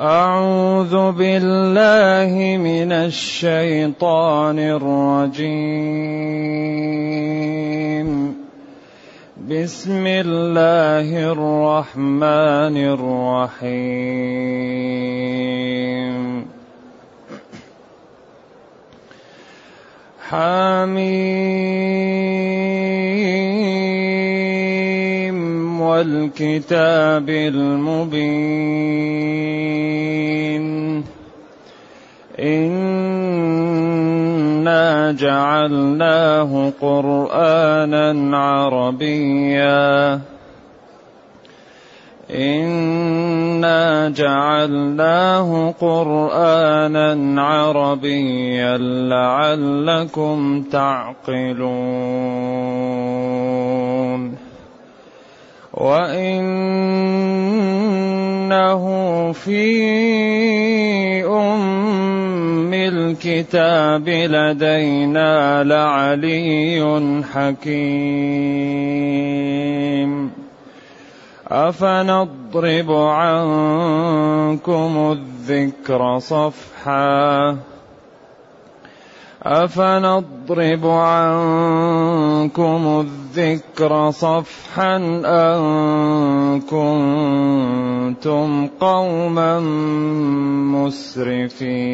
أعوذ بالله من الشيطان الرجيم. بسم الله الرحمن الرحيم. حميم. والكتاب المبين. إنا جعلناه قرآنا عربيا. إنا جعلناه قرآنا عربيا لعلكم تعقلون. وانه في ام الكتاب لدينا لعلي حكيم افنضرب عنكم الذكر صفحا أفنضرب عنكم الذكر صفحا أن كنتم قوما مسرفين.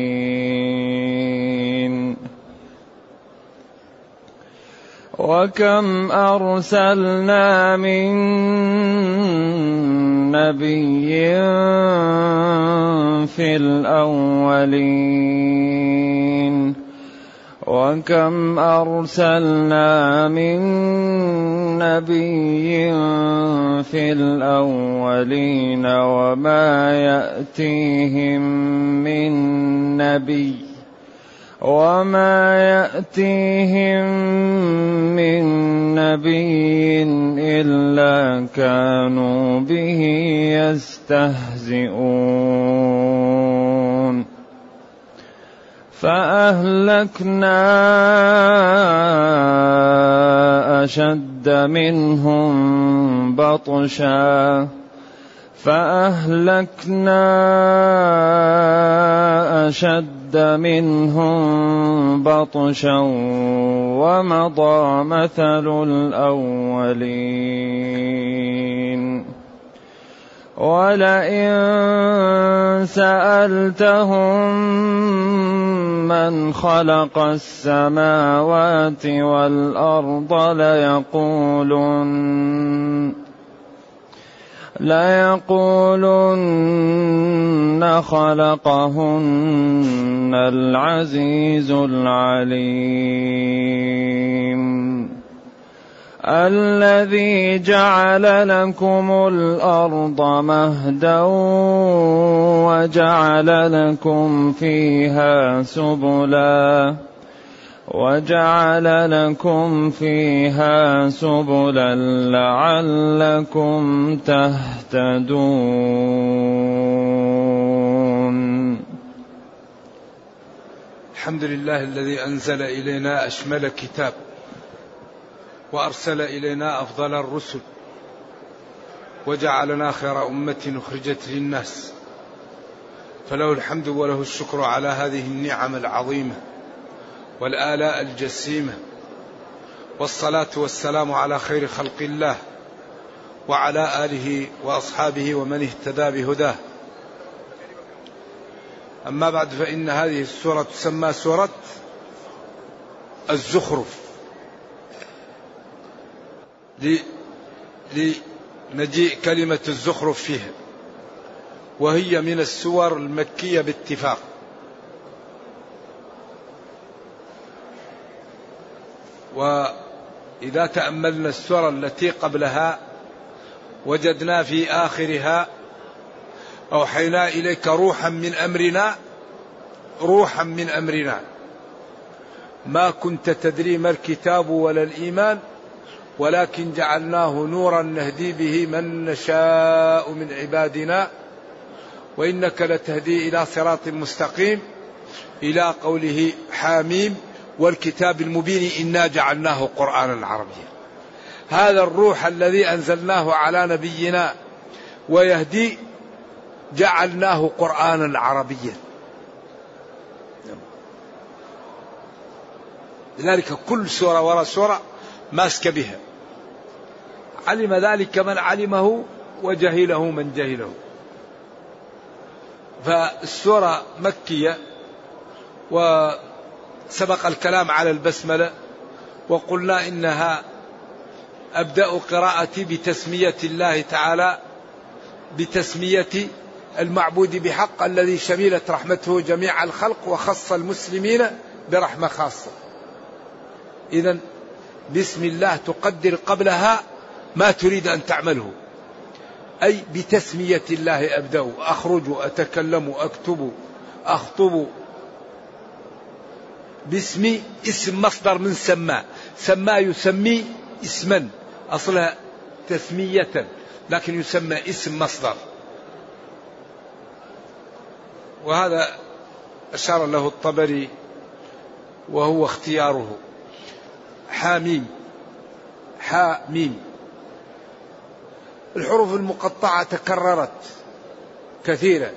وكم أرسلنا من نبي في الأولين. وكم أرسلنا من نبي في الأولين وما يأتيهم من نبي وما يأتيهم من نبي إلا كانوا به يستهزئون. فأهلكنا أشد منهم بطشا. فأهلكنا أشد منهم بطشا ومضى مثل الأولين. ولئن سألتهم من خلق السماوات والأرض ليقولن ليقولن خلقهن العزيز العليم. الذي جعل لكم الأرض مهدا وجعل لكم فيها سبلا وجعل لكم فيها سبلا لعلكم تهتدون. الحمد لله الذي أنزل إلينا أشمل كتاب. وأرسل إلينا أفضل الرسل وجعلنا خير أمة أخرجت للناس. فله الحمد وله الشكر على هذه النعم العظيمة والآلاء الجسيمة والصلاة والسلام على خير خلق الله وعلى آله وأصحابه ومن اهتدى بهداه. أما بعد فإن هذه السورة تسمى سورة الزخرف. لمجيء كلمة الزخرف فيها وهي من السور المكية باتفاق. وإذا تأملنا السور التي قبلها وجدنا في آخرها أوحينا إليك روحا من أمرنا روحا من أمرنا. ما كنت تدري ما الكتاب ولا الإيمان ولكن جعلناه نورا نهدي به من نشاء من عبادنا وإنك لتهدي إلى صراط مستقيم إلى قوله حاميم والكتاب المبين إنا جعلناه قرآنا عربيا. هذا الروح الذي أنزلناه على نبينا ويهدي جعلناه قرآنا عربيا. لذلك كل سورة وراء سورة ماسك بها. علم ذلك من علمه وجهله من جهله. فالسورة مكية وسبق الكلام على البسملة وقلنا إنها أبدأ قراءتي بتسمية الله تعالى بتسمية المعبود بحق الذي شملت رحمته جميع الخلق وخص المسلمين برحمة خاصة. إذا بسم الله تقدر قبلها ما تريد أن تعمله. أي بتسمية الله أبدأ أخرج أتكلم أكتب أخطب. باسمي اسم مصدر من سما سما يسمي اسما أصلها تسمية لكن يسمى اسم مصدر. وهذا أشار له الطبري وهو اختياره. حاميم. حاميم. الحروف المقطعة تكررت كثيرا.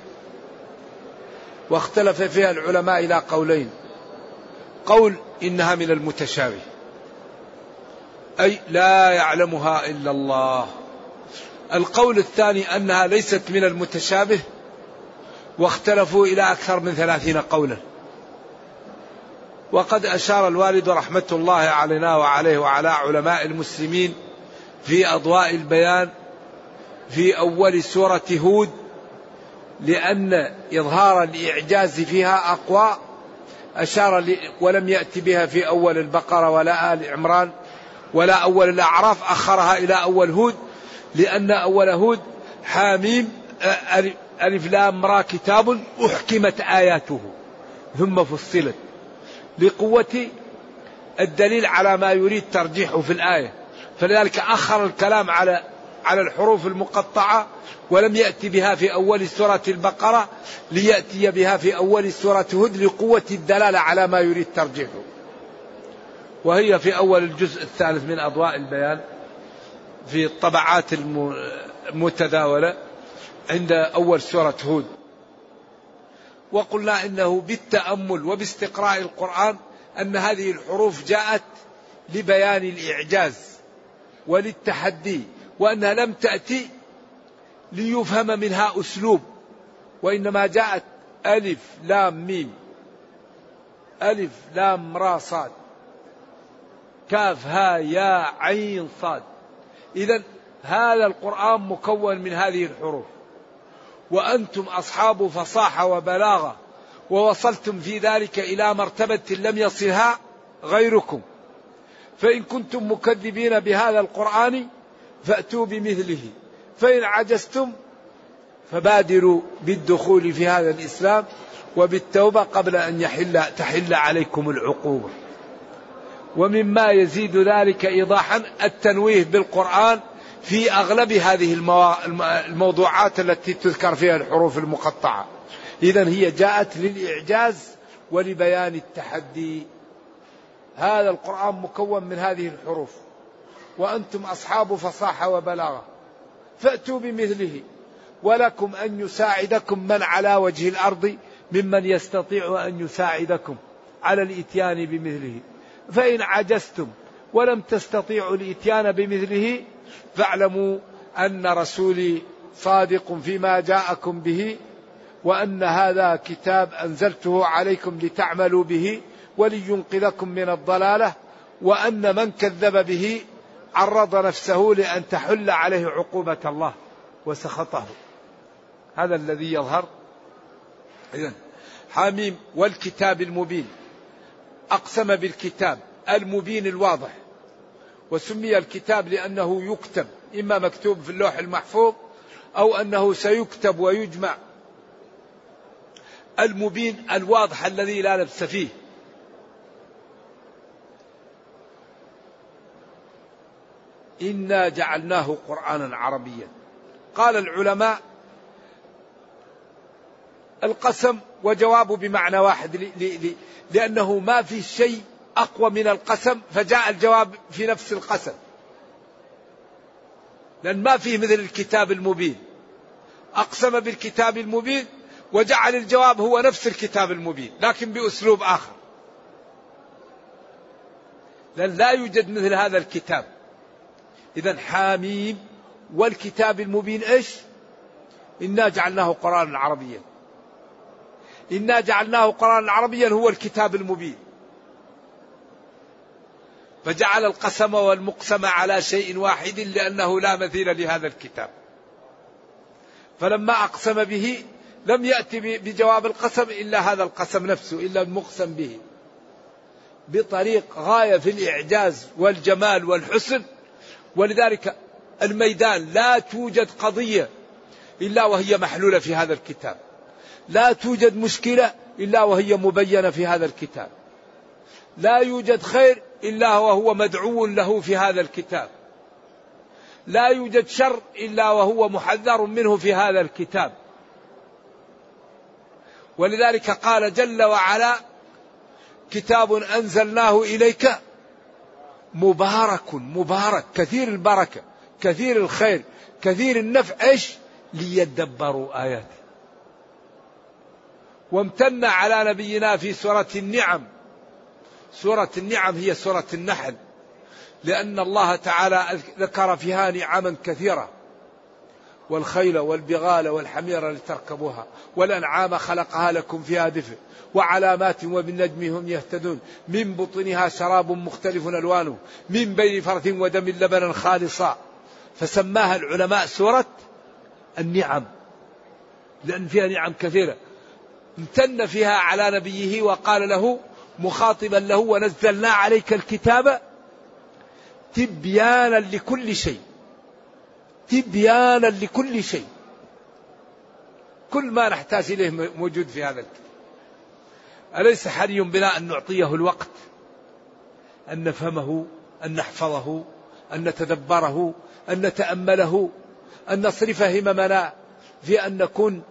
واختلف فيها العلماء إلى قولين. قول إنها من المتشابه. أي لا يعلمها إلا الله. القول الثاني أنها ليست من المتشابه. واختلفوا إلى أكثر من ثلاثين قولا. وقد أشار الوالد رحمة الله علينا وعليه وعلى علماء المسلمين في أضواء البيان في أول سورة هود لأن إظهار الإعجاز فيها أقوى. أشار ولم يأتي بها في أول البقرة ولا آل عمران ولا أول الأعراف أخرها إلى أول هود لأن أول هود حاميم ألف لام را كتاب أحكمت آياته ثم فصلت. لقوة الدليل على ما يريد ترجيحه في الآية. فلذلك أخر الكلام على على الحروف المقطعة ولم يأتي بها في أول سورة البقرة ليأتي بها في أول سورة هود لقوة الدلالة على ما يريد ترجيحه. وهي في أول الجزء الثالث من أضواء البيان في الطبعات المتداولة عند أول سورة هود. وقلنا إنه بالتأمل وباستقراء القرآن أن هذه الحروف جاءت لبيان الإعجاز وللتحدي وأنها لم تأتي ليفهم منها أسلوب وإنما جاءت ألف لام ميم ألف لام را صاد كاف ها يا عين صاد إذا هذا القرآن مكون من هذه الحروف وأنتم أصحاب فصاحة وبلاغة ووصلتم في ذلك إلى مرتبة لم يصلها غيركم. فإن كنتم مكذبين بهذا القرآن فأتوا بمثله. فإن عجزتم فبادروا بالدخول في هذا الإسلام وبالتوبة قبل أن يحل تحل عليكم العقوبة. ومما يزيد ذلك إيضاحا التنويه بالقرآن في أغلب هذه الموضوعات التي تذكر فيها الحروف المقطعة. إذا هي جاءت للإعجاز ولبيان التحدي. هذا القرآن مكون من هذه الحروف. وأنتم أصحاب فصاحة وبلاغة. فأتوا بمثله. ولكم أن يساعدكم من على وجه الأرض ممن يستطيع أن يساعدكم على الإتيان بمثله. فإن عجزتم ولم تستطيعوا الإتيان بمثله فاعلموا أن رسولي صادق فيما جاءكم به وأن هذا كتاب أنزلته عليكم لتعملوا به ولينقذكم من الضلالة وأن من كذب به عرض نفسه لأن تحل عليه عقوبة الله وسخطه. هذا الذي يظهر. إذن حاميم والكتاب المبين. أقسم بالكتاب المبين الواضح. وسمي الكتاب لأنه يكتب إما مكتوب في اللوح المحفوظ أو أنه سيكتب ويجمع. المبين الواضح الذي لا لبس فيه. إنا جعلناه قرآنا عربيا. قال العلماء القسم وجوابه بمعنى واحد لأنه ما في شيء أقوى من القسم فجاء الجواب في نفس القسم. لأن ما فيه مثل الكتاب المبين. أقسم بالكتاب المبين وجعل الجواب هو نفس الكتاب المبين لكن بأسلوب آخر. لأن لا يوجد مثل هذا الكتاب. إذا حاميم والكتاب المبين إيش؟ إنا جعلناه قرآنا عربيا. إنا جعلناه قرآنا عربيا هو الكتاب المبين. فجعل القسم والمقسم على شيء واحد لأنه لا مثيل لهذا الكتاب. فلما أقسم به لم يأتي بجواب القسم إلا هذا القسم نفسه إلا المقسم به. بطريق غاية في الإعجاز والجمال والحسن. ولذلك الميدان لا توجد قضية إلا وهي محلولة في هذا الكتاب. لا توجد مشكلة إلا وهي مبينة في هذا الكتاب. لا يوجد خير إلا وهو مدعو له في هذا الكتاب. لا يوجد شر إلا وهو محذر منه في هذا الكتاب. ولذلك قال جل وعلا كتاب أنزلناه إليك مبارك مبارك كثير البركة كثير الخير كثير النفع. إيش؟ ليدبروا آياته. وامتن على نبينا في سورة النعم. سورة النعم هي سورة النحل. لأن الله تعالى ذكر فيها نعما كثيرة. والخيل والبغال والحمير لتركبوها. والأنعام خلقها لكم فيها دفء. وعلامات وبالنجم هم يهتدون. من بطنها شراب مختلف ألوانه. من بين فرث ودم لبنا خالصا. فسماها العلماء سورة النعم. لأن فيها نعم كثيرة. امتن فيها على نبيه وقال له مخاطبا له ونزلنا عليك الكتاب تبيانا لكل شيء. تبيانا لكل شيء. كل ما نحتاج إليه موجود في هذا الكتاب. أليس حري بنا أن نعطيه الوقت؟ أن نفهمه؟ أن نحفظه؟ أن نتدبره؟ أن نتأمله؟ أن نصرف هممنا في أن نكون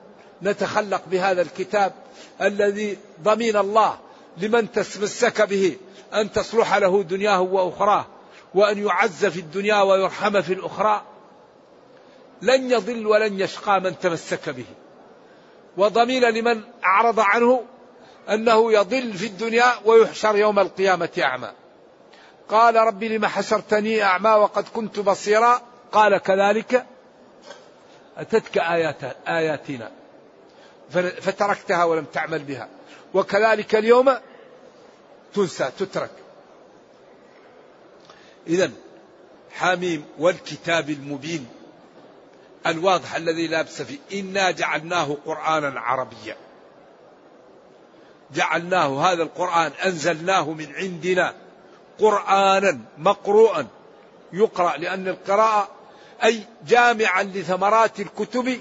نتخلق بهذا الكتاب الذي ضمين الله لمن تمسك به أن تصلح له دنياه وأخراه وأن يعز في الدنيا ويرحم في الأخرى. لن يضل ولن يشقى من تمسك به. وضمين لمن أعرض عنه أنه يضل في الدنيا ويحشر يوم القيامة أعمى. قال رب لم حشرتني أعمى وقد كنت بصيرا؟ قال كذلك. أتتك آيات آياتنا. فتركتها ولم تعمل بها. وكذلك اليوم تنسى تترك. إذا حاميم والكتاب المبين الواضح الذي لا بس فيه. إنا جعلناه قرآنا عربيا. جعلناه هذا القرآن أنزلناه من عندنا قرآنا مقروءا. يقرأ لأن القراءة أي جامعا لثمرات الكتب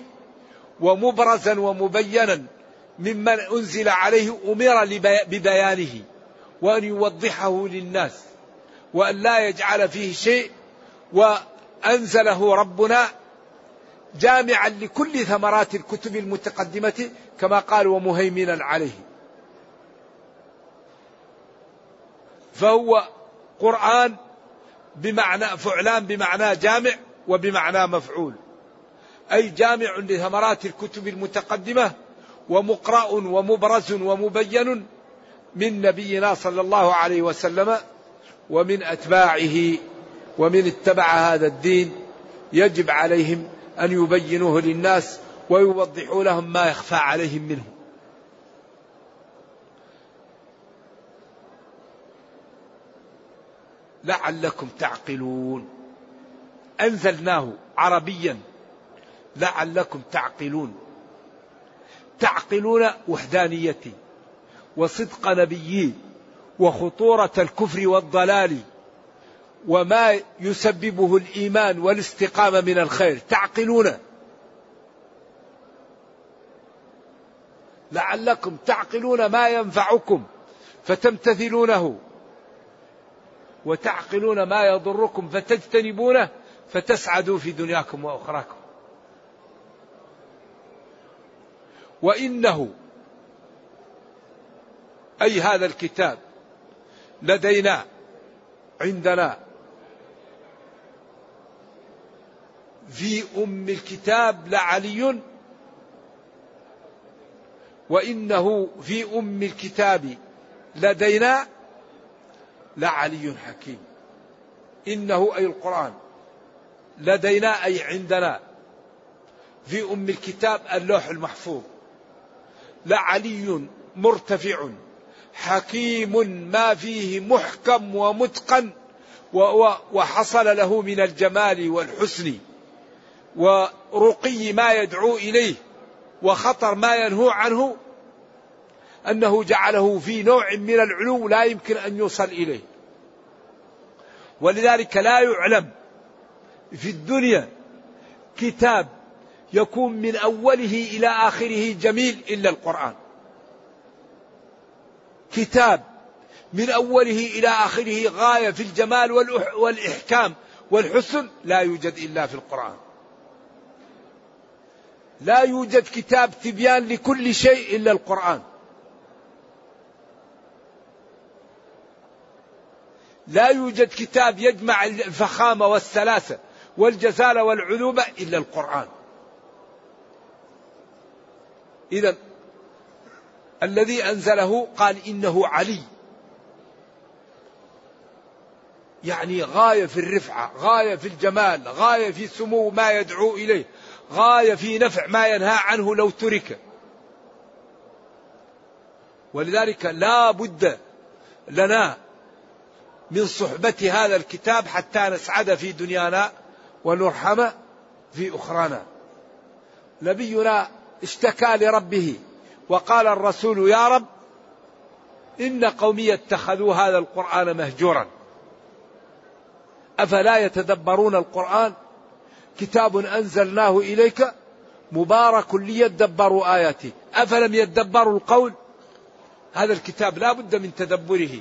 ومبرزا ومبينا. ممن أنزل عليه أمر ببيانه وأن يوضحه للناس وأن لا يجعل فيه شيء وأنزله ربنا جامعا لكل ثمرات الكتب المتقدمة كما قال ومهيمنا عليه. فهو قرآن بمعنى فعلان بمعنى جامع وبمعنى مفعول. أي جامع لثمرات الكتب المتقدمة ومقرأ ومبرز ومبين من نبينا صلى الله عليه وسلم ومن أتباعه ومن اتبع هذا الدين يجب عليهم أن يبينوه للناس ويوضحوا لهم ما يخفى عليهم منه. لعلكم تعقلون. أنزلناه عربيا. لعلكم تعقلون. تعقلون وحدانيتي وصدق نبيي وخطورة الكفر والضلال وما يسببه الإيمان والاستقامة من الخير تعقلون لعلكم تعقلون ما ينفعكم فتمتثلونه وتعقلون ما يضركم فتجتنبونه فتسعدوا في دنياكم وأخراكم. وإنه أي هذا الكتاب لدينا عندنا في أم الكتاب لعلي وإنه في أم الكتاب لدينا لعلي حكيم. إنه أي القرآن لدينا أي عندنا في أم الكتاب اللوح المحفوظ. لعلي مرتفع. حكيم ما فيه محكم ومتقن وحصل له من الجمال والحسن. ورقي ما يدعو إليه وخطر ما ينهو عنه. أنه جعله في نوع من العلو لا يمكن أن يوصل إليه. ولذلك لا يعلم في الدنيا كتاب يكون من أوله إلى آخره جميل إلا القرآن. كتاب من أوله إلى آخره غاية في الجمال والإحكام والحسن لا يوجد إلا في القرآن. لا يوجد كتاب تبيان لكل شيء إلا القرآن. لا يوجد كتاب يجمع الفخامة والسلاسة والجزالة والعلومه إلا القرآن. اذا الذي أنزله قال إنه علي يعني غاية في الرفعة، غاية في الجمال، غاية في سمو ما يدعو إليه، غاية في نفع ما ينهى عنه لو ترك. ولذلك لا بد لنا من صحبة هذا الكتاب حتى نسعد في دنيانا ونرحم في أخرانا نبينا اشتكى لربه وقال الرسول يا رب إن قومي اتخذوا هذا القرآن مهجورا. أفلا يتدبرون القرآن؟ كتاب أنزلناه إليك مبارك ليدبروا آياته. أفلم يدبروا القول؟ هذا الكتاب لا بد من تدبره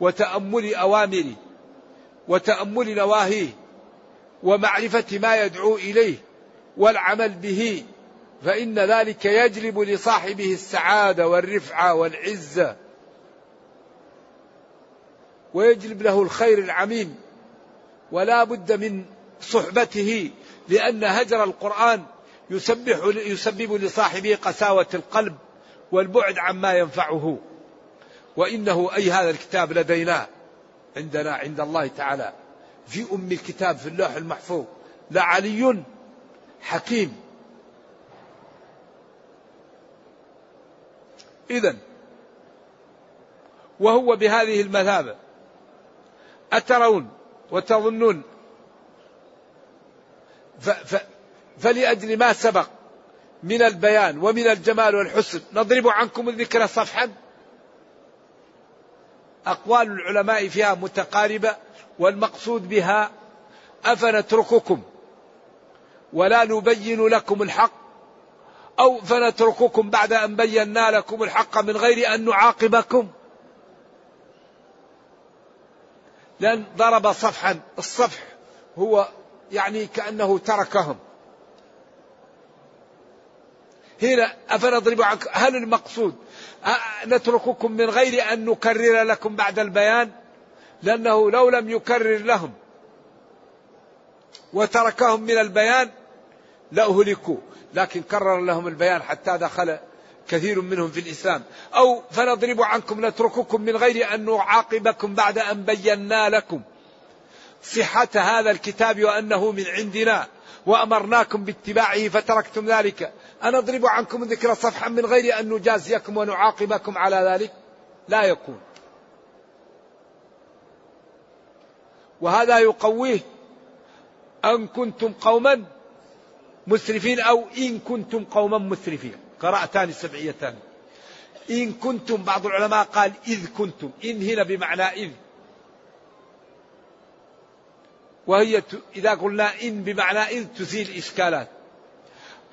وتأمل أوامره وتأمل نواهيه ومعرفة ما يدعو إليه والعمل به فإن ذلك يجلب لصاحبه السعادة والرفعة والعزة. ويجلب له الخير العميم. ولا بد من صحبته لأن هجر القرآن يسبح يسبب لصاحبه قساوة القلب والبعد عما ينفعه. وإنه أي هذا الكتاب لدينا عندنا عند الله تعالى. في أم الكتاب في اللوح المحفوظ. لعلي حكيم. إذا وهو بهذه المثابة أترون وتظنون. ف ف فلأجل ما سبق من البيان ومن الجمال والحسن نضرب عنكم الذكر صفحا. أقوال العلماء فيها متقاربة والمقصود بها أفنترككم. ولا نبين لكم الحق. أو فنترككم بعد أن بينا لكم الحق من غير أن نعاقبكم. لأن ضرب صفحا. الصفح هو يعني كأنه تركهم. هنا أفنضرب عنك هل المقصود نترككم من غير أن نكرر لكم بعد البيان؟ لأنه لو لم يكرر لهم وتركهم من البيان لأهلكوا. لكن كرر لهم البيان حتى دخل كثير منهم في الإسلام. أو فنضرب عنكم نترككم من غير أن نعاقبكم بعد أن بينا لكم صحة هذا الكتاب وأنه من عندنا وأمرناكم باتباعه فتركتم ذلك. أنضرب عنكم ذكر صفحا من غير أن نجازيكم ونعاقبكم على ذلك؟ لا يكون. وهذا يقويه أن كنتم قوما مسرفين أو إن كنتم قوما مسرفين. قراءتان سبعيتان. إن كنتم بعض العلماء قال إذ كنتم. إن هنا بمعنى إذ. وهي إذا قلنا إن بمعنى إذ تزيل إشكالات.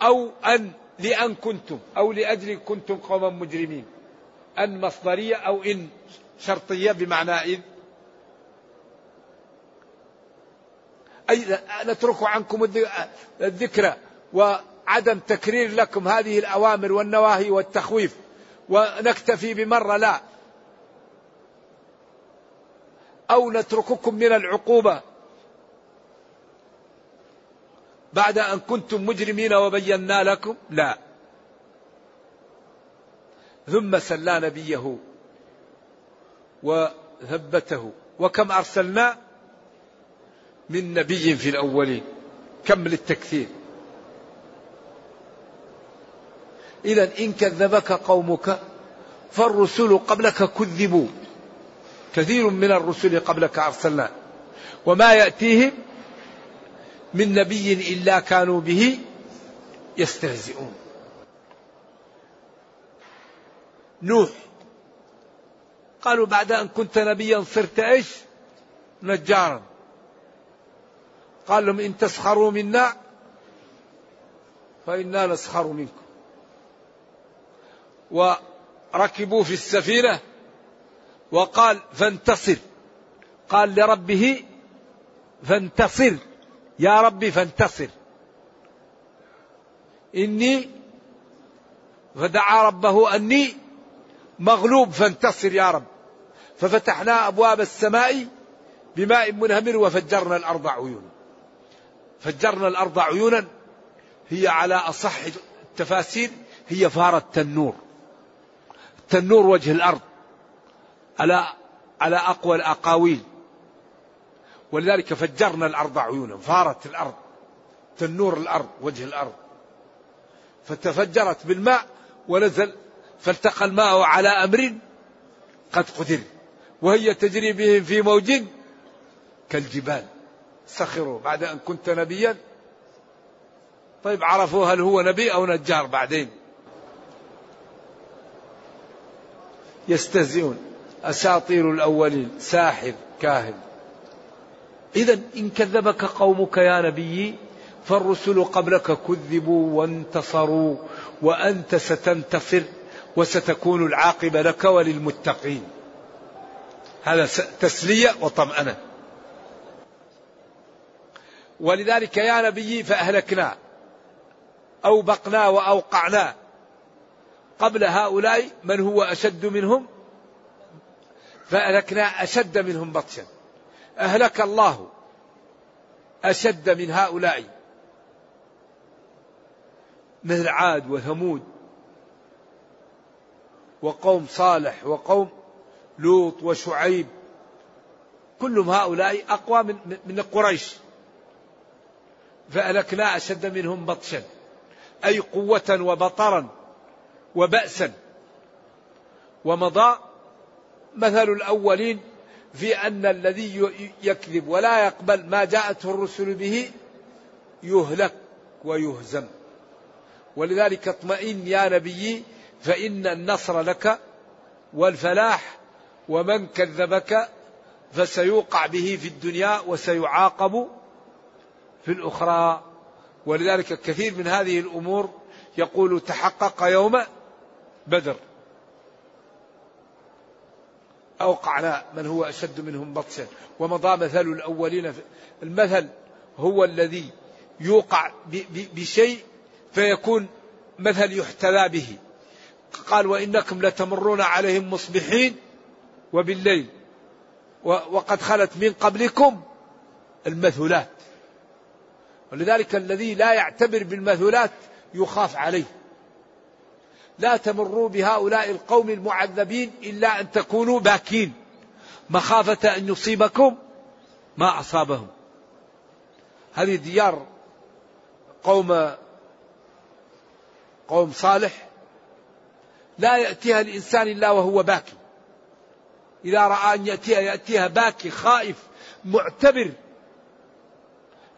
أو أن لأن كنتم أو لأجل كنتم قوما مجرمين. أن مصدرية أو إن شرطية بمعنى إذ. أي نترك عنكم الذكرى. وعدم تكرير لكم هذه الأوامر والنواهي والتخويف ونكتفي بمرة لا. أو نترككم من العقوبة. بعد أن كنتم مجرمين وبينا لكم؟ لا. ثم سلى نبيه وثبته. وكم أرسلنا؟ من نبي في الأولين. كم للتكثير؟ إذا إن كذبك قومك فالرسل قبلك كذبوا. كثير من الرسل قبلك أرسلنا. وما يأتيهم من نبي إلا كانوا به يستهزئون. نوح قالوا بعد أن كنت نبيا صرت إيش؟ نجارا. قال لهم إن تسخروا منا فإنا نسخر منكم. وركبوا في السفينة وقال فانتصر. قال لربه فانتصر. يا ربي فانتصر. إني فدعا ربه أني مغلوب فانتصر يا رب. ففتحنا أبواب السماء بماء منهمر وفجرنا الأرض عيونا. فجرنا الأرض عيونا. هي على أصح التفاسير هي فار التنور. التنور وجه الأرض على على أقوى الأقاويل. ولذلك فجرنا الأرض عيونا فارت الأرض تنور الأرض وجه الأرض. فتفجرت بالماء ونزل فالتقى الماء على أمر قد قدر وهي تجري بهم في موج كالجبال. سخروا بعد أن كنت نبيا. طيب عرفوا هل هو نبي أو نجار بعدين. يستهزئون. أساطير الأولين. ساحر كاهن. إذا إن كذبك قومك يا نبي فالرسل قبلك كذبوا وانتصروا وأنت ستنتصر وستكون العاقبة لك وللمتقين. هذا تسلية وطمأنة. ولذلك يا نبي فأهلكنا أوبقنا وأوقعنا. قبل هؤلاء من هو أشد منهم؟ فأهلكنا أشد منهم بطشا. أهلك الله أشد من هؤلاء. مثل عاد وثمود وقوم صالح وقوم لوط وشعيب. كلهم هؤلاء أقوى من من قريش. فأهلكنا أشد منهم بطشا. أي قوة وبطرا. وبأسا. ومضى مثل الأولين في أن الذي يكذب ولا يقبل ما جاءته الرسل به يهلك ويهزم. ولذلك اطمئن يا نبي فإن النصر لك والفلاح ومن كذبك فسيوقع به في الدنيا وسيعاقب في الأخرى. ولذلك كثير من هذه الأمور يقول تحقق يوم بدر. أوقعنا من هو أشد منهم بطشا. ومضى مثل الأولين المثل هو الذي يوقع بشيء فيكون مثل يحتذى به. قال وإنكم لتمرون عليهم مصبحين وبالليل. وقد خلت من قبلكم المثلات. ولذلك الذي لا يعتبر بالمثلات يخاف عليه. لا تمروا بهؤلاء القوم المعذبين إلا أن تكونوا باكين. مخافة أن يصيبكم ما أصابهم. هذه ديار قوم قوم صالح. لا يأتيها الإنسان إلا وهو باكي. إذا رأى أن يأتيها يأتيها باكي خائف معتبر.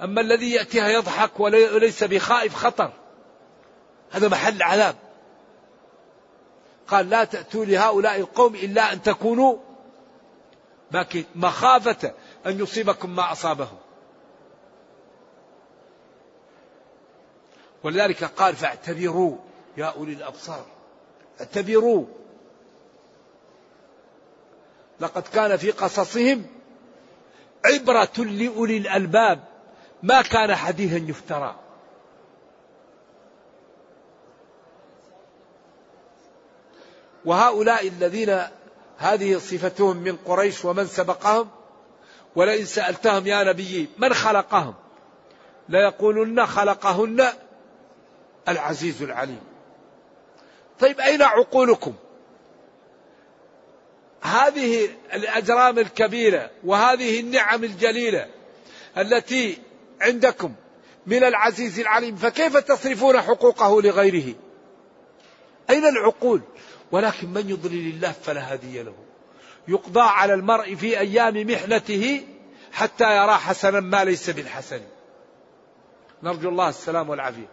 أما الذي يأتيها يضحك وليس بخائف خطر. هذا محل عذاب. قال لا تأتوا لهؤلاء القوم إلا أن تكونوا مخافة أن يصيبكم ما أصابهم. ولذلك قال فاعتبروا يا أولي الأبصار. اعتبروا. لقد كان في قصصهم عبرة لأولي الألباب. ما كان حديثا يفترى. وهؤلاء الذين هذه صفتهم من قريش ومن سبقهم ولئن سألتهم يا نبي من خلقهم ليقولن خلقهن العزيز العليم. طيب أين عقولكم؟ هذه الأجرام الكبيرة وهذه النعم الجليلة التي عندكم من العزيز العليم فكيف تصرفون حقوقه لغيره؟ أين العقول؟ ولكن من يضلل الله فلا هادي له. يقضى على المرء في أيام محنته حتى يرى حسنا ما ليس بالحسن. نرجو الله السلام والعافية.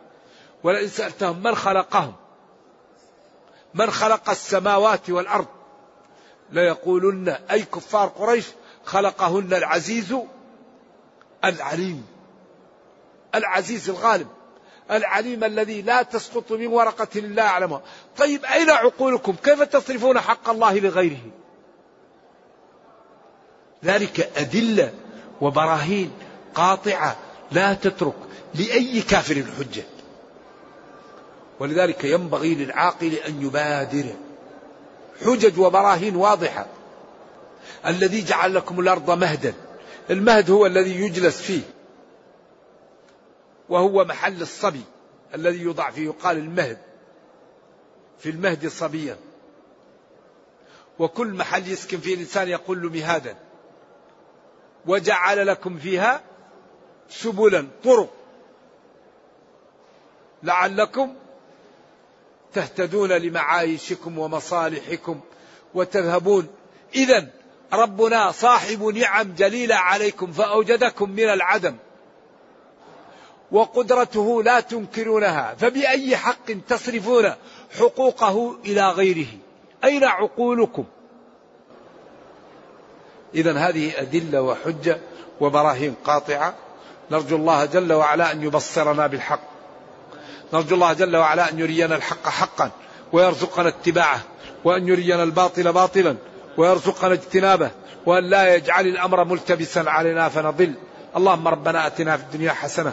ولئن سألتهم من خلقهم من خلق السماوات والأرض ليقولن أي كفار قريش خلقهن العزيز العليم العزيز الغالب. العليم الذي لا تسقط من ورقة إلا يعلمها طيب أين عقولكم؟ كيف تصرفون حق الله لغيره؟ ذلك أدلة وبراهين قاطعة لا تترك لأي كافر الحجة. ولذلك ينبغي للعاقل أن يبادر. حجج وبراهين واضحة. الذي جعل لكم الأرض مهدا. المهد هو الذي يجلس فيه. وهو محل الصبي الذي يوضع فيه. يقال المهد في المهد صبيا. وكل محل يسكن فيه الإنسان يقول له مهادا. وجعل لكم فيها سبلا طرق. لعلكم تهتدون لمعايشكم ومصالحكم وتذهبون. إذا ربنا صاحب نعم جليلة عليكم فأوجدكم من العدم. وقدرته لا تنكرونها فبأي حق تصرفون حقوقه إلى غيره؟ أين عقولكم؟ إذا هذه أدلة وحجة وبراهين قاطعة. نرجو الله جل وعلا أن يبصرنا بالحق. نرجو الله جل وعلا أن يرينا الحق حقا ويرزقنا اتباعه وأن يرينا الباطل باطلا ويرزقنا اجتنابه وأن لا يجعل الأمر ملتبسا علينا فنضل. اللهم ربنا أتنا في الدنيا حسنة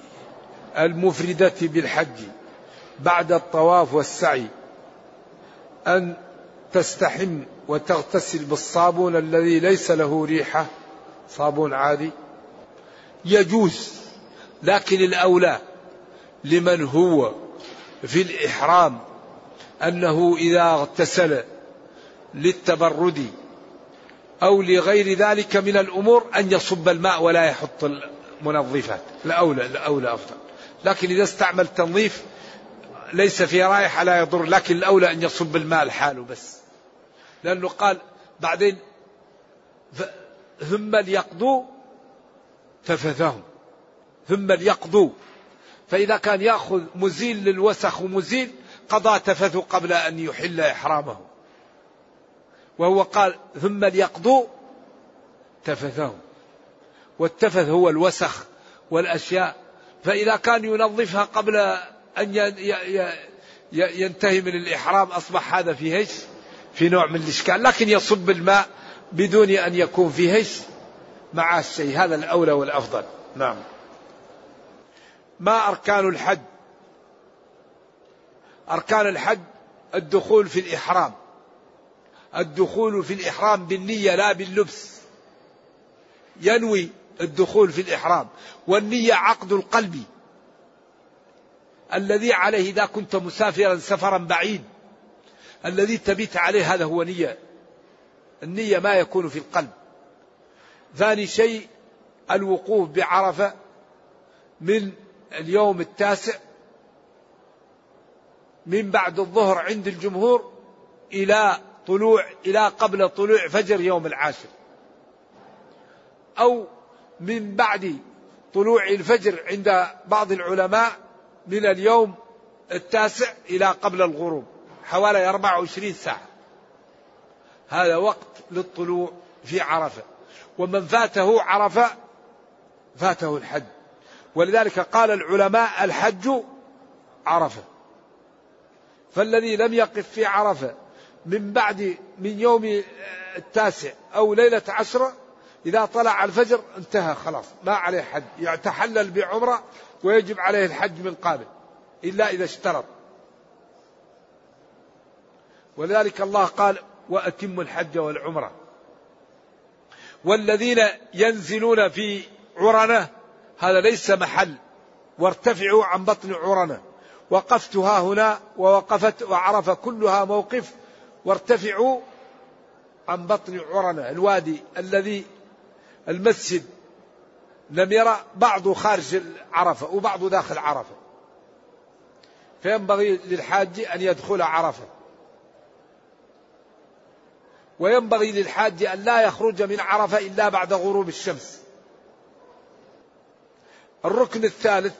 المفردة بالحج بعد الطواف والسعي. أن تستحم وتغتسل بالصابون الذي ليس له ريحة صابون عادي. يجوز لكن الأولى لمن هو في الإحرام أنه إذا اغتسل للتبرد أو لغير ذلك من الأمور أن يصب الماء ولا يحط المنظفات. الأولى الأولى أفضل. لكن إذا استعمل تنظيف ليس في رائحة لا يضر لكن الأولى أن يصب الماء لحاله بس. لأنه قال بعدين ثم ليقضوا تفثهم ثم ليقضوا. فإذا كان يأخذ مزيل للوسخ ومزيل قضى تفث قبل أن يحل إحرامه. وهو قال ثم ليقضوا تفثهم. والتفث هو الوسخ والأشياء فإذا كان ينظفها قبل أن ينتهي من الإحرام أصبح هذا فيه إيش؟ في نوع من الإشكال. لكن يصب الماء بدون أن يكون فيه إيش؟ مع الشيء. هذا الأولى والأفضل. نعم. ما أركان الحج؟ أركان الحج الدخول في الإحرام. الدخول في الإحرام بالنية لا باللبس. ينوي الدخول في الإحرام والنية عقد القلب الذي عليه إذا كنت مسافرا سفرا بعيد الذي تبيت عليه هذا هو نية. النية ما يكون في القلب. ثاني شيء الوقوف بعرفة من اليوم التاسع من بعد الظهر عند الجمهور إلى طلوع إلى قبل طلوع فجر يوم العاشر. أو من بعد طلوع الفجر عند بعض العلماء من اليوم التاسع إلى قبل الغروب حوالي 24 ساعة. هذا وقت للطلوع في عرفة. ومن فاته عرفة فاته الحج. ولذلك قال العلماء الحج عرفة. فالذي لم يقف في عرفة من بعد من يوم التاسع أو ليلة عشرة إذا طلع الفجر انتهى خلاص ما عليه حج يتحلل بعمرة ويجب عليه الحج من قابل إلا إذا اشترط. ولذلك الله قال وأتم الحج والعمرة. والذين ينزلون في عرنة هذا ليس محل. وارتفعوا عن بطن عرنة. وقفتها هنا ووقفت وعرف كلها موقف وارتفعوا عن بطن عرنة الوادي الذي المسجد لم يرى بعض خارج عرفة وبعض داخل عرفة. فينبغي للحاج أن يدخل عرفة. وينبغي للحاج أن لا يخرج من عرفة إلا بعد غروب الشمس. الركن الثالث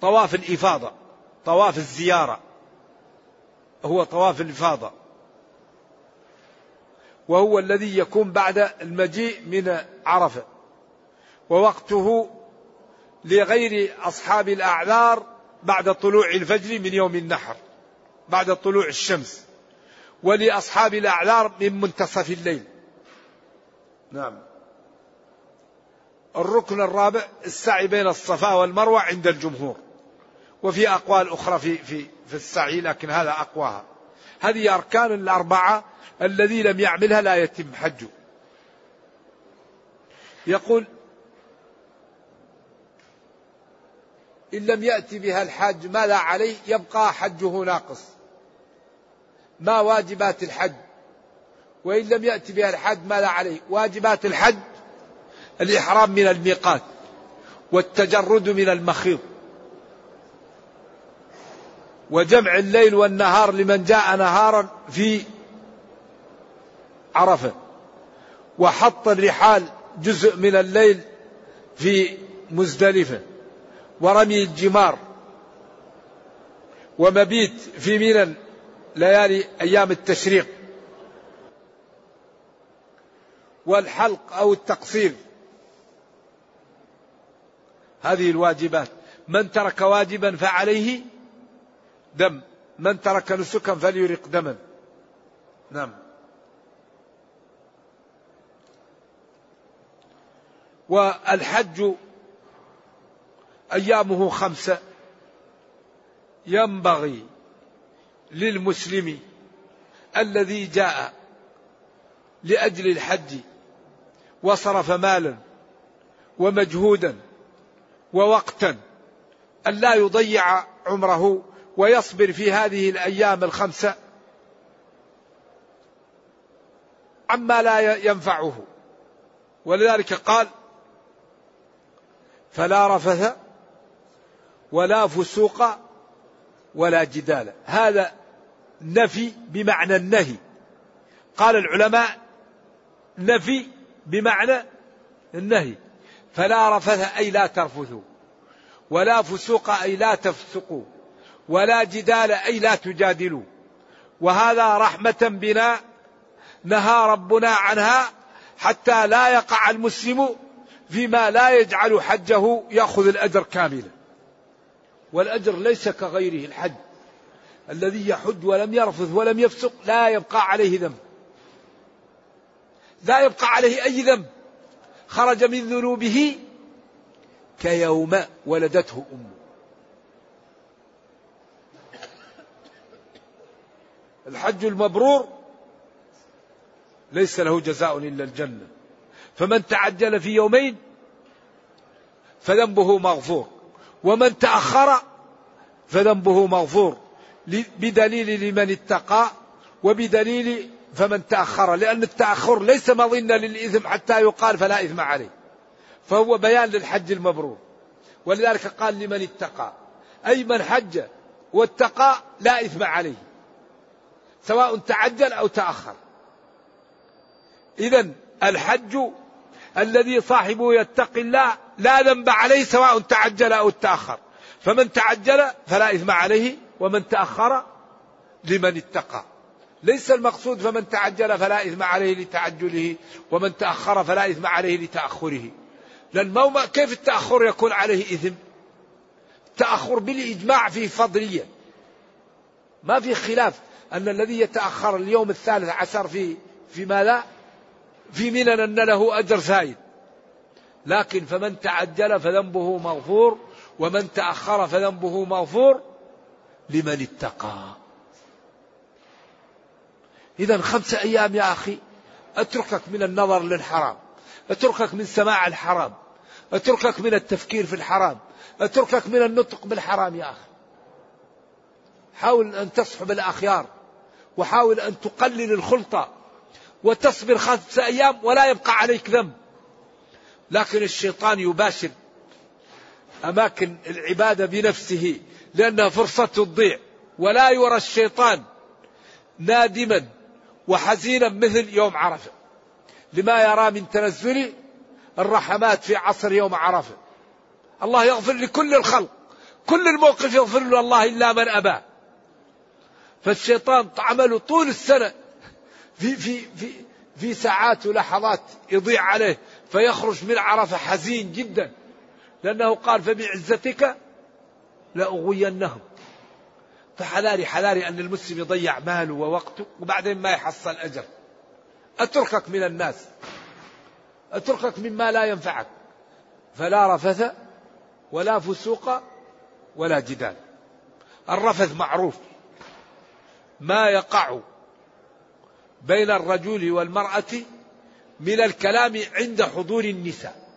طواف الإفاضة طواف الزيارة. هو طواف الإفاضة. وهو الذي يكون بعد المجيء من عرفة. ووقته لغير أصحاب الأعذار بعد طلوع الفجر من يوم النحر بعد طلوع الشمس. ولأصحاب الأعذار من منتصف الليل. نعم. الركن الرابع السعي بين الصفا والمروة عند الجمهور. وفي أقوال أخرى في, في, في السعي لكن هذا أقواها. هذه أركان الأربعة الذي لم يعملها لا يتم حجه يقول إن لم يأتي بها الحاج ماذا عليه؟ يبقى حجه ناقص. ما واجبات الحج؟ وإن لم يأتي بها الحج ماذا عليه؟ واجبات الحج الإحرام من الميقات والتجرد من المخيط. وجمع الليل والنهار لمن جاء نهارا في عرفة. وحط الرحال جزء من الليل في مزدلفة. ورمي الجمار ومبيت في منى ليالي أيام التشريق. والحلق أو التقصير. هذه الواجبات. من ترك واجبا فعليه دم. من ترك نسكا فليرق دما. نعم. والحج أيامه خمسة. ينبغي للمسلم الذي جاء لأجل الحج وصرف مالا ومجهودا ووقتا أن لا يضيع عمره ويصبر في هذه الأيام الخمسة عما لا ينفعه. ولذلك قال فلا رفث ولا فسوق ولا جدال. هذا نفي بمعنى النهي. قال العلماء نفي بمعنى النهي. فلا رفث أي لا ترفثوا ولا فسوق أي لا تفسقوا. ولا جدال أي لا تجادلوا وهذا رحمة بنا نهى ربنا عنها حتى لا يقع المسلم فيما لا يجعل حجه يأخذ الأجر كاملا. والأجر ليس كغيره الحج الذي يحج ولم يرفث ولم يفسق لا يبقى عليه ذنب. لا يبقى عليه أي ذنب. خرج من ذنوبه كيوم ولدته أمه. الحج المبرور ليس له جزاء إلا الجنة. فمن تعجل في يومين فذنبه مغفور. ومن تأخر فذنبه مغفور. بدليل لمن اتقى وبدليل فمن تأخر. لأن التأخر ليس مظنة للإثم حتى يقال فلا إثم عليه. فهو بيان للحج المبرور. ولذلك قال لمن اتقى. أي من حج واتقى لا إثم عليه. سواء تعجل أو تأخر. إذا الحج الذي صاحبه يتقي الله لا ذنب عليه سواء تعجل أو تأخر. فمن تعجل فلا إثم عليه ومن تأخر لمن اتقى. ليس المقصود فمن تعجل فلا إثم عليه لتعجله ومن تأخر فلا إثم عليه لتأخره. لأن كيف التأخر يكون عليه إثم؟ التأخر بالإجماع فيه فضلية. ما في خلاف. أن الذي يتأخر اليوم الثالث عشر في في ماذا؟ في منن أن له أجر زايد. لكن فمن تعجل فذنبه مغفور ومن تأخر فذنبه مغفور لمن اتقى. إذا خمسة أيام يا أخي أتركك من النظر للحرام أتركك من سماع الحرام أتركك من التفكير في الحرام أتركك من النطق بالحرام يا أخي. حاول أن تصحب الأخيار. وحاول أن تقلل الخلطة وتصبر خمسة أيام ولا يبقى عليك ذنب. لكن الشيطان يباشر أماكن العبادة بنفسه لأنها فرصة تضيع. ولا يرى الشيطان نادما وحزينا مثل يوم عرفة. لما يرى من تنزل الرحمات في عصر يوم عرفة. الله يغفر لكل الخلق. كل الموقف يغفر له الله إلا من أبى. فالشيطان عمله طول السنة. في في في في ساعات ولحظات يضيع عليه فيخرج من عرفة حزين جدا. لأنه قال فبعزتك لأغوينهم. فحذاري حذاري أن المسلم يضيع ماله ووقته وبعدين ما يحصل أجر. أتركك من الناس. أتركك مما لا ينفعك. فلا رفث ولا فسوق ولا جدال. الرفث معروف. ما يقع بين الرجل والمرأة من الكلام عند حضور النساء.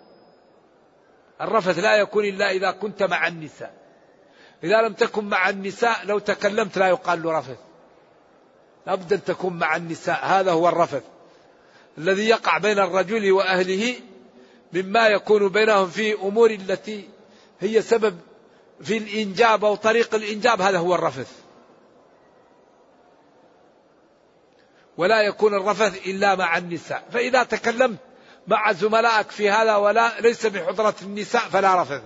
الرفث لا يكون إلا إذا كنت مع النساء. إذا لم تكن مع النساء لو تكلمت لا يقال له رفث. لابد أن تكون مع النساء هذا هو الرفث الذي يقع بين الرجل وأهله مما يكون بينهم في أمور التي هي سبب في الإنجاب أو طريق الإنجاب هذا هو الرفث. ولا يكون الرفث إلا مع النساء. فإذا تكلمت مع زملائك في هذا ولا ليس بحضرة النساء فلا رفث.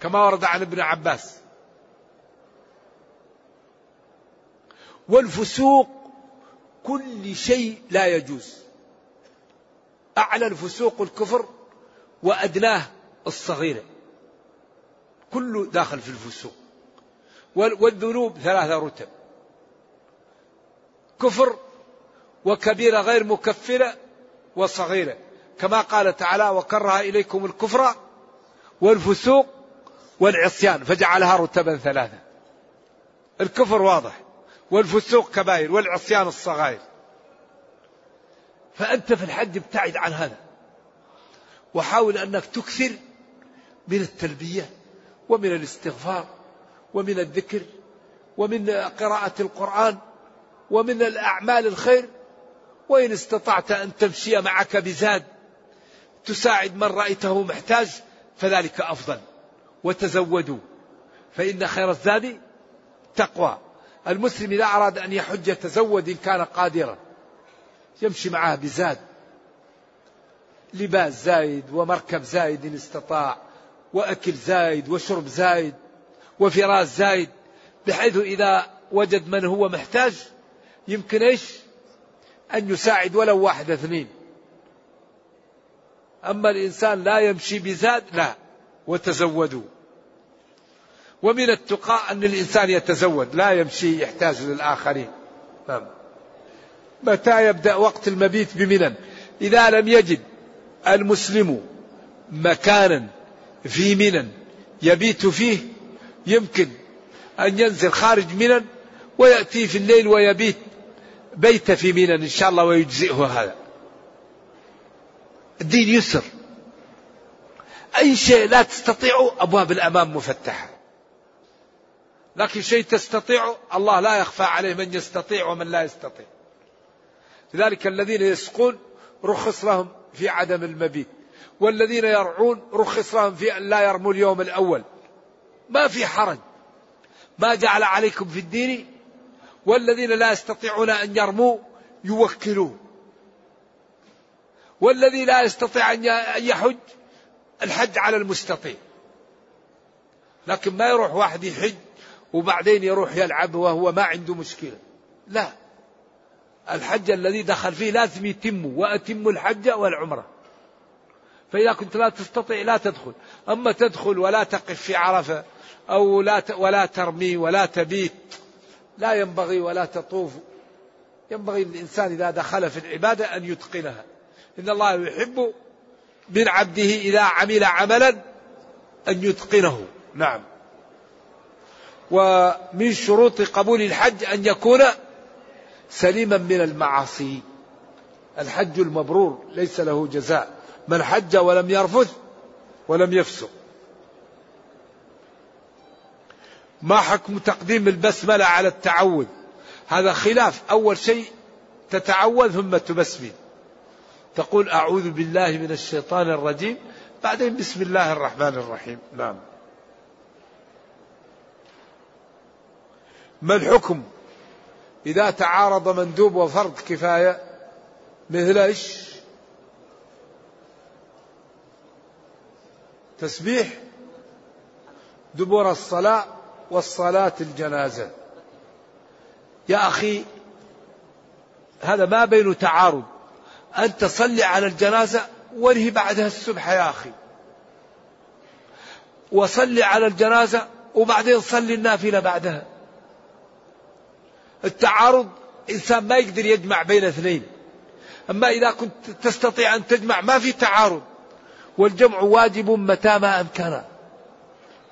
كما ورد عن ابن عباس. والفسوق كل شيء لا يجوز. أعلى الفسوق الكفر وأدناه الصغيرة كله داخل في الفسوق. والذنوب ثلاثة رتب. كفر وكبيرة غير مكفرة وصغيرة. كما قال تعالى وكره إليكم الكفر والفسوق والعصيان. فجعلها رتبا ثلاثة. الكفر واضح والفسوق كبائر والعصيان الصغائر. فأنت في الحج ابتعد عن هذا وحاول أنك تكثر من التلبية ومن الاستغفار ومن الذكر ومن قراءة القرآن ومن الأعمال الخير وإن استطعت أن تمشي معك بزاد تساعد من رأيته محتاج فذلك أفضل. وتزودوا فإن خير الزاد تقوى. المسلم إذا أراد أن يحج يتزود إن كان قادرا. يمشي معه بزاد. لباس زايد ومركب زايد إن استطاع وأكل زايد وشرب زايد وفراش زايد بحيث إذا وجد من هو محتاج يمكن إيش؟ أن يساعد ولو واحد اثنين. أما الإنسان لا يمشي بزاد لا وتزودوا. ومن التقى أن الإنسان يتزود لا يمشي يحتاج للآخرين. نعم. متى يبدأ وقت المبيت بمنن؟ إذا لم يجد المسلم مكانا في منن يبيت فيه يمكن أن ينزل خارج منن ويأتي في الليل ويبيت بيت في منى إن شاء الله ويجزئه هذا. الدين يسر. أي شيء لا تستطيعه أبواب الأمام مفتحة. لكن شيء تستطيعه الله لا يخفى عليه من يستطيع ومن لا يستطيع. لذلك الذين يسقون رخص لهم في عدم المبيت. والذين يرعون رخص لهم في أن لا يرموا اليوم الأول. ما في حرج. ما جعل عليكم في الدين والذين لا يستطيعون أن يرموا يوكلوه والذي لا يستطيع أن يحج الحج على المستطيع. لكن ما يروح واحد يحج وبعدين يروح يلعب وهو ما عنده مشكلة. لا. الحج الذي دخل فيه لازم يتم وأتم الحج والعمرة. فإذا كنت لا تستطيع لا تدخل. أما تدخل ولا تقف في عرفة أو لا ولا ترمي ولا تبيت لا ينبغي ولا تطوف. ينبغي للإنسان إذا دخل في العبادة أن يتقنها. إن الله يحب من عبده إذا عمل عملا أن يتقنه. نعم. ومن شروط قبول الحج أن يكون سليما من المعاصي. الحج المبرور ليس له جزاء. من حج ولم يرفث ولم يفسق. ما حكم تقديم البسملة على التعوذ؟ هذا خلاف. أول شيء تتعوذ ثم تبسمل. تقول أعوذ بالله من الشيطان الرجيم بعدين بسم الله الرحمن الرحيم. نعم. ما الحكم؟ إذا تعارض مندوب وفرض كفاية مثل إيش؟ تسبيح دبور الصلاة والصلاة الجنازة. يا أخي هذا ما بين تعارض. أن تصلي على الجنازة وانهي بعدها السبح يا أخي. وصلي على الجنازة وبعدين صلي النافلة بعدها. التعارض إنسان ما يقدر يجمع بين اثنين. أما إذا كنت تستطيع أن تجمع ما في تعارض. والجمع واجب متى ما أمكن.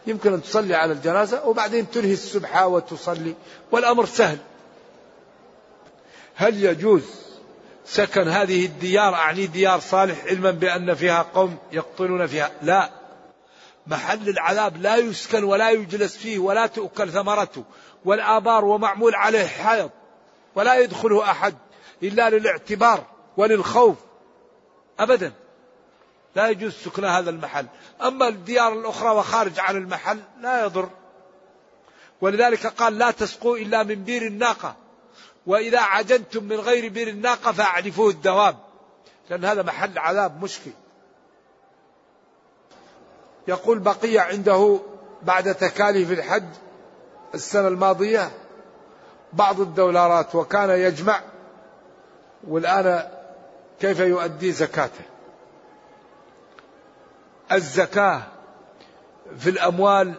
يمكن أن تصلي على الجنازة وبعدين تنهي السبحة وتصلي والأمر سهل. هل يجوز سكن هذه الديار أعني ديار صالح علما بأن فيها قوم يقطنون فيها؟ لا. محل العذاب لا يسكن ولا يجلس فيه ولا تؤكل ثمرته والآبار ومعمول عليه حائط ولا يدخله أحد إلا للاعتبار وللخوف. أبدا. لا يجوز سكن هذا المحل. أما الديار الأخرى وخارج عن المحل لا يضر. ولذلك قال لا تسقوا إلا من بير الناقة. وإذا عجنتم من غير بير الناقة فأعرفوه الدواب لأن هذا محل عذاب مشكل. يقول بقي عنده بعد تكاليف الحج السنة الماضية بعض الدولارات وكان يجمع. والآن كيف يؤدي زكاته؟ الزكاة في الأموال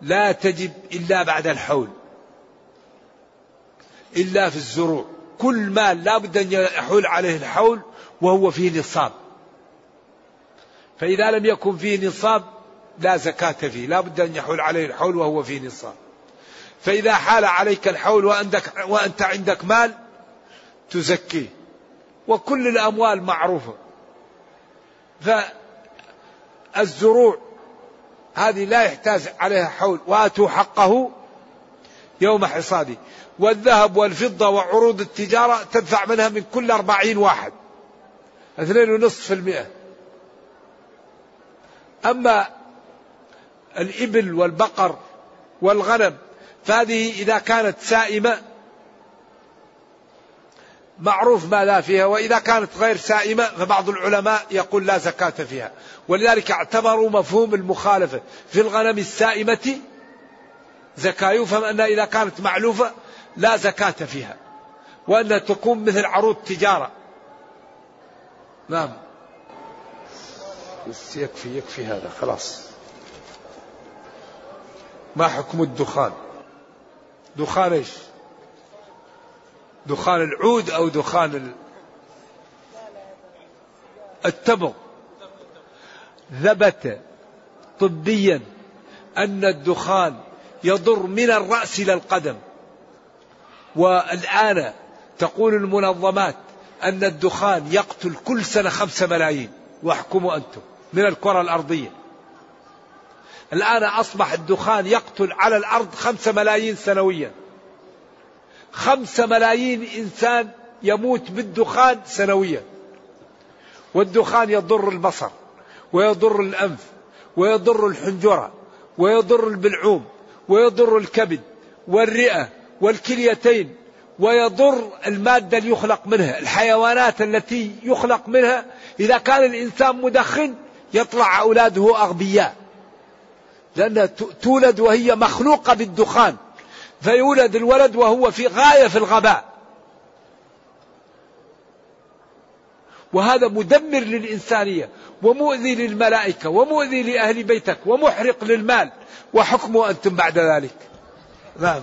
لا تجب إلا بعد الحول إلا في الزروع. كل مال لا بد أن يحول عليه الحول وهو فيه نصاب. فإذا لم يكن فيه نصاب لا زكاة فيه لا بد أن يحول عليه الحول وهو فيه نصاب. فإذا حال عليك الحول وأنت عندك مال تزكيه. وكل الأموال معروفة. فالزروع هذه لا يحتاج عليها حول وآتوا حقه يوم حصاده. والذهب والفضة وعروض التجارة تدفع منها من كل أربعين واحد اثنين ونصف في المئة. أما الإبل والبقر والغنم فهذه إذا كانت سائمة معروف ما لا فيها وإذا كانت غير سائمة فبعض العلماء يقول لا زكاة فيها. ولذلك اعتبروا مفهوم المخالفة في الغنم السائمة زكاة. يفهم أنها إذا كانت معلوفة لا زكاة فيها وأنها تكون مثل عروض تجارة. نعم. بس يكفي يكفي هذا خلاص. ما حكم الدخان؟ دخان إيش؟ دخان العود أو دخان ال... التبغ. ثبت طبيا أن الدخان يضر من الرأس إلى القدم. والآن تقول المنظمات أن الدخان يقتل كل سنة خمسه ملايين. واحكموا أنتم من الكرة الأرضية. الآن أصبح الدخان يقتل على الأرض خمسة ملايين سنويا. خمسة ملايين إنسان يموت بالدخان سنويا. والدخان يضر البصر ويضر الأنف ويضر الحنجرة ويضر البلعوم ويضر الكبد والرئة والكليتين ويضر المادة اللي يخلق منها الحيوانات التي يخلق منها. إذا كان الإنسان مدخن يطلع أولاده أغبياء. لأنها تولد وهي مخلوقة بالدخان. فيولد الولد وهو في غاية في الغباء. وهذا مدمر للإنسانية ومؤذي للملائكة ومؤذي لأهل بيتك ومحرق للمال وحكمه أنتم بعد ذلك. نعم.